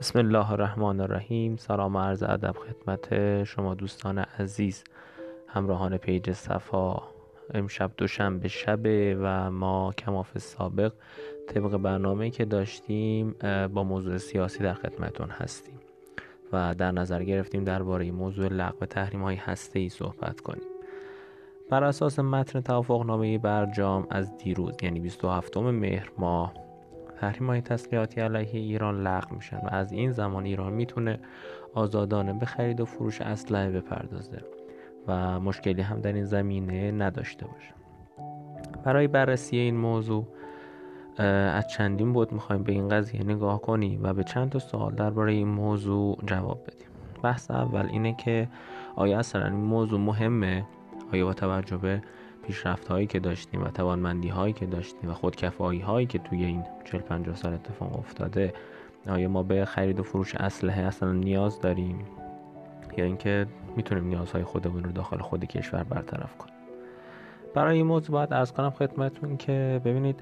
بسم الله الرحمن الرحیم. سلام و عرض ادب خدمت شما دوستان عزیز همراهان پیج صفا. امشب دوشنبه شبه و ما کماف سابق طبق برنامه که داشتیم با موضوع سیاسی در خدمتون هستیم و در نظر گرفتیم درباره موضوع لغو تحریم های هسته ای صحبت کنیم. بر اساس متن توافقنامه برجام از دیروز یعنی 27 مهر ماه تحریم های تسلیحاتی علیه ایران لغو میشن و از این زمان ایران می‌تونه آزادانه به خرید و فروش اسلحه بپردازه و مشکلی هم در این زمینه نداشته باشه. برای بررسی این موضوع از چندین بود می‌خوایم به این قضیه نگاه کنیم و به چند تا سوال درباره این موضوع جواب بدیم. بحث اول اینه که آیا اصلا این موضوع مهمه؟ آیا با توجه به پیشرفت هایی که داشتیم و توانمندی هایی که داشتیم و خودکفایی هایی که توی این 40 50 سال اتفاق افتاده آیا ما به خرید و فروش اسلحه اصلا نیاز داریم؟ یا اینکه می‌تونیم نیازهای خودمون رو داخل خود کشور برطرف کنیم؟ برای این موضوع باید ارز کنم خدمتتون که ببینید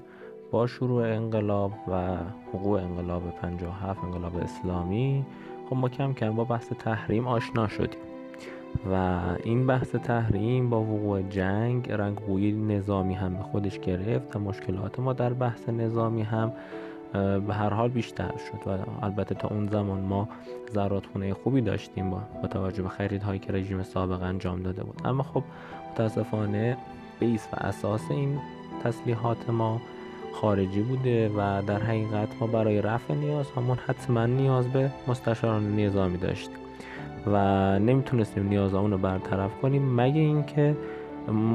با شروع انقلاب و حقوق انقلاب 57 انقلاب اسلامی خب ما کم کم با بحث تحریم آشنا شدیم. و این بحث تحریم با وقوع جنگ رنگبوی نظامی هم به خودش گرفت و مشکلات ما در بحث نظامی هم به هر حال بیشتر شد و البته تا اون زمان ما زراتخونه خوبی داشتیم با, با توجه به خریدهایی که رژیم سابق انجام داده بود. اما خب متاسفانه بیس و اساس این تسلیحات ما خارجی بوده و در حقیقت ما برای رفع نیاز همون حتما نیاز به مستشاران نظامی داشتیم. و نمی‌تونستیم نیازمون رو برطرف کنیم مگه اینکه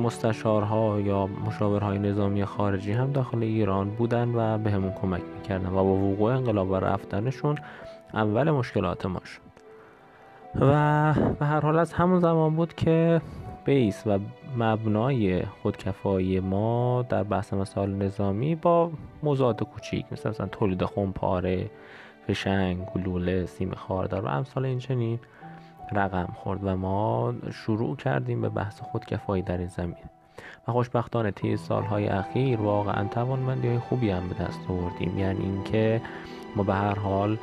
مستشارها یا مشاورهای نظامی خارجی هم داخل ایران بودن و به کمک می‌کردن و با وقوع انقلاب و رفتنشون اول مشکلات ما شد. و به هر حال از همون زمان بود که بیس و مبنای خودکفایی ما در بحث مسائل نظامی با موضوعات کوچیک مثل مثلا تولید خونپاره فشنگ گلوله سیم خاردار و امثال این چنین رقم خورد و ما شروع کردیم به بحث خودکفایی در این زمین. و خوشبختانه طی سالهای اخیر واقعا توانمندی های خوبی هم به دست آوردیم. یعنی اینکه ما به هر حال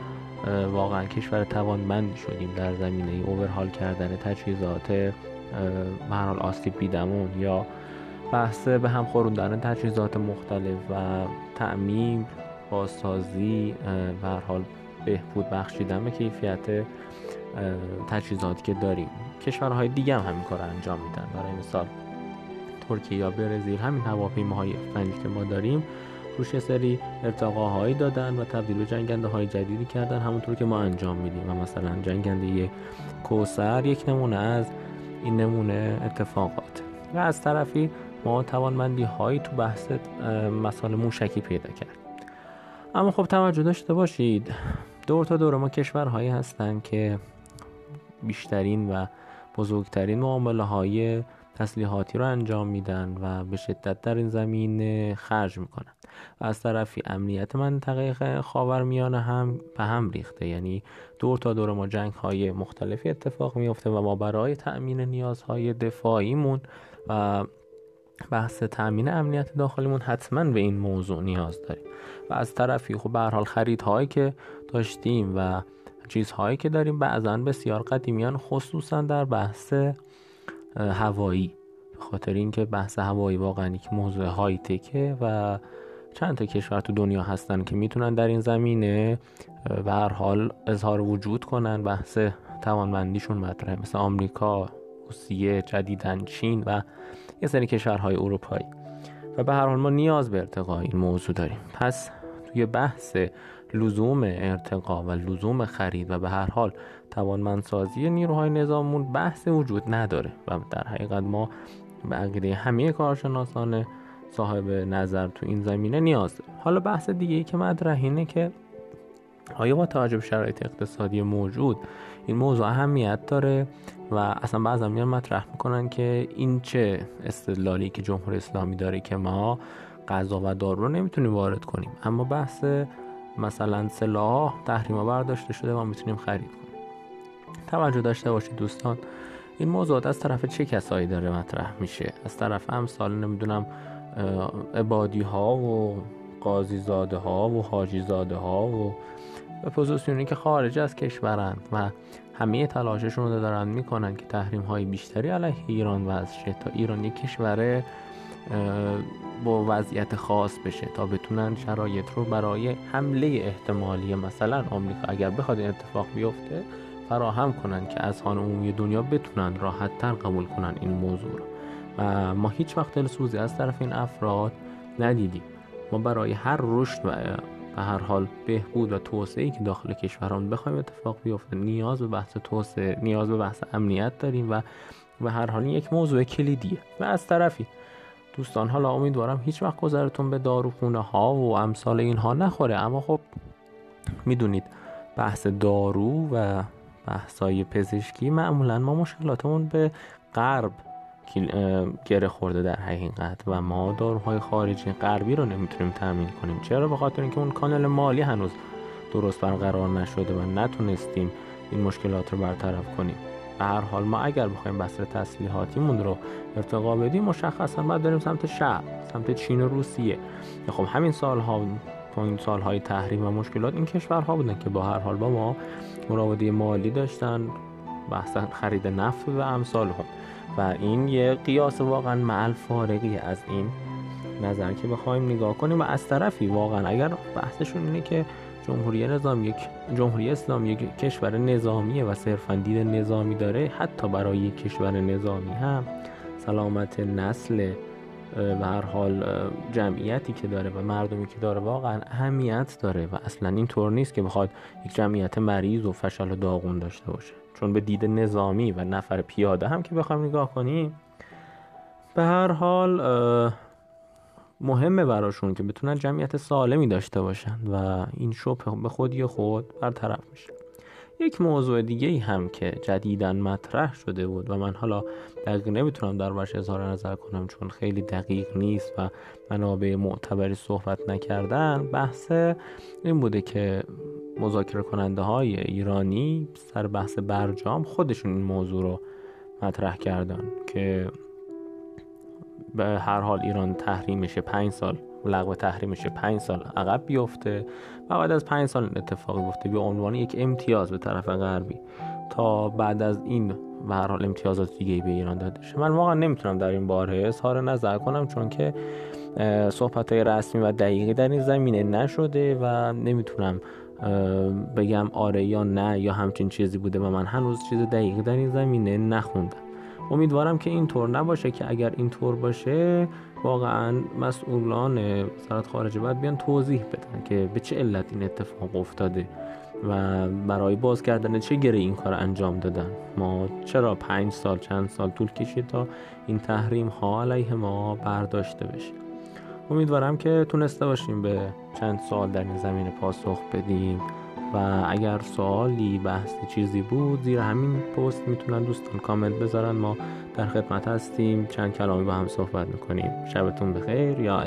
واقعا کشور توانمندی شدیم در زمینه اوورهال کردن تجهیزات به هر حال آسیب بیدمون یا بحث به هم خوروندن تجهیزات مختلف و تعمیم بازسازی به هر حال بهبود بخشیدن به کیفیت تجهیزاتی که داریم. کشورهای دیگه هم همین کار انجام میدن. برای مثال ترکیه یا برزیل همین هواپیماهای فنی که ما داریم روش سری ارتقاهایی دادن و تبدیل به جنگنده های جدیدی کردن همونطور که ما انجام میدیم. و مثلا جنگنده کوسر یک نمونه از این نمونه اتفاقات. و از طرفی ما توانمندی هایی تو بحث مسائل موشکی پیدا کرد. اما خب توجه داشته باشید. دور تا دور ما کشورهایی هستند که بیشترین و بزرگترین معامله های تسلیحاتی رو انجام میدن و به شدت در این زمین خرج می‌کنن. و از طرفی امنیت منطقه خاورمیانه هم به هم ریخته. یعنی دور تا دور ما جنگ های مختلفی اتفاق میفته و ما برای تأمین نیازهای دفاعیمون و بحث تأمین امنیت داخلیمون حتما به این موضوع نیاز داریم. و از طرفی خب به حال خریدهایی که داشتیم و چیزهایی که داریم. بعضا بسیار قدیمیان خصوصا در بحث هوایی. به خاطر اینکه بحث هوایی واقعا یک موضوع های تکه و چند تا کشور تو دنیا هستن که می‌تونن در این زمینه به هر حال اظهار وجود کنن. بحث توانمندیشون مطرحه. مثل آمریکا روسیه جدیدن چین و یه سری کشورهای اروپایی. و به هر حال ما نیاز به ارتقا این موضوع داریم. پس توی بحث لزوم ارتقا و لزوم خرید و به هر حال توانمندسازی نیروهای نظاممون بحث وجود نداره و در حقیقت ما به عقیده همه کارشناسان صاحب نظر تو این زمینه نیاز داریم. حالا بحث دیگه ای که مطرح اینه که آیا با توجه شرایط اقتصادی موجود این موضوع اهمیت داره و اصلا بعضا میان مطرح می‌کنن که این چه استدلالی که جمهوری اسلامی داره که ما غذا و دارو رو نمی‌تونیم وارد کنیم. اما بحث مثلا سلاح تحریما برداشته شده و می‌تونیم خرید کنیم. توجه داشته باشید دوستان این موضوعات از طرف چه کسایی داره مطرح میشه؟ از طرف امثال نمی‌دونم عبادی ها و قاضی زاده ها و حاجی زاده ها و به پوزیسیونی که خارج از کشورند و همه تلاششون رو دارن می‌کنن که تحریم های بیشتری علیه ایران وضع شه تا ایران یک کشور با وضعیت خاص بشه تا بتونن شرایط رو برای حمله احتمالی مثلا آمریکا اگر بخواد این اتفاق بیفته فراهم کنن که از خان عمومی دنیا بتونن راحت تر قبول کنن این موضوع رو. و ما هیچ وقت دلسوزی از طرف این افراد ندیدیم. ما برای هر رشد و به هر حال بهبود و توسعه که داخل کشوران بخوایم اتفاق بیفته نیاز به بحث توسعه نیاز به بحث امنیت داریم و به هر حال یک موضوع کلیدیه. و از طرفی دوستان حالا امیدوارم هیچ وقت گذرتون به داروخونه ها و امثال اینها نخوره. اما خب می‌دونید بحث دارو و بحثای پزشکی معمولا ما مشکلاتمون به غرب گره خورده در حقیقت و ما داروهای خارجی غربی رو نمی‌تونیم تامین کنیم. چرا؟ به خاطر اینکه اون کانال مالی هنوز درست برقرار نشده و نتونستیم این مشکلات رو برطرف کنیم. به هر حال ما اگر بخوایم بسر تسلیحاتیمون رو ارتقا بدیم مشخصا باید بریم سمت شرق سمت چین و روسیه. خب همین سالها تو این سالهای تحریم و مشکلات این کشورها بودن که با هر حال با ما مراوده مالی داشتن بحثا خرید نفت و امثال هم و این یه قیاس واقعا معل فارقی از این نظر که بخوایم نگاه کنیم و از طرفی واقعا اگر بحثشون اینه که جمهوری نظام یک جمهوری اسلامی یک کشور نظامیه و صرفا دید نظامی داره حتی برای یک کشور نظامی هم سلامت نسل و هر حال جمعیتی که داره و مردمی که داره واقعا اهمیت داره و اصلا این طور نیست که بخواد یک جمعیت مریض و فشل و داغون داشته باشه. چون به دید نظامی و نفر پیاده هم که بخوایم نگاه کنیم به هر حال مهمه براشون که بتونن جمعیت سالمی داشته باشن و این شبه به خودی خود برطرف میشه یک موضوع دیگه ای هم که جدیدن مطرح شده بود و من حالا دقیق نمی‌تونم در برش اظهار نظر کنم چون خیلی دقیق نیست و منابع معتبری صحبت نکردن بحث این بوده که مذاکره کننده های ایرانی سر بحث برجام خودشون این موضوع رو مطرح کردن که به هر حال ایران تحریمش پنج سال لغو تحریمش پنج سال عقب بیفته و بعد از پنج سال اتفاقی بیفته به عنوان یک امتیاز به طرف غربی تا بعد از این به هر حال امتیازات دیگه به ایران داده شه. من واقعا نمی‌تونم در این باره اظهار نظر کنم چون که صحبت های رسمی و دقیقی در این زمینه نشده و نمی‌تونم بگم آره یا نه یا همچین چیزی بوده و من هنوز چیز دقیقی در این زمینه نخوندم. امیدوارم که این طور نباشه که اگر این طور باشه واقعا مسئولان وزارت خارجه باید بیان توضیح بدن که به چه علت این اتفاق افتاده و برای باز کردن چه گره این کار انجام دادن. ما چرا پنج سال چند سال طول کشید تا این تحریم ها علیه ما برداشته بشه؟ امیدوارم که تونسته باشیم به چند سال در این زمین پاسخ بدیم. و اگر سوالی بحث چیزی بود زیر همین پست می‌تونن دوستان کامنت بذارن. ما در خدمت هستیم. چند کلامی با هم صحبت می‌کنیم. شبتون بخیر. یا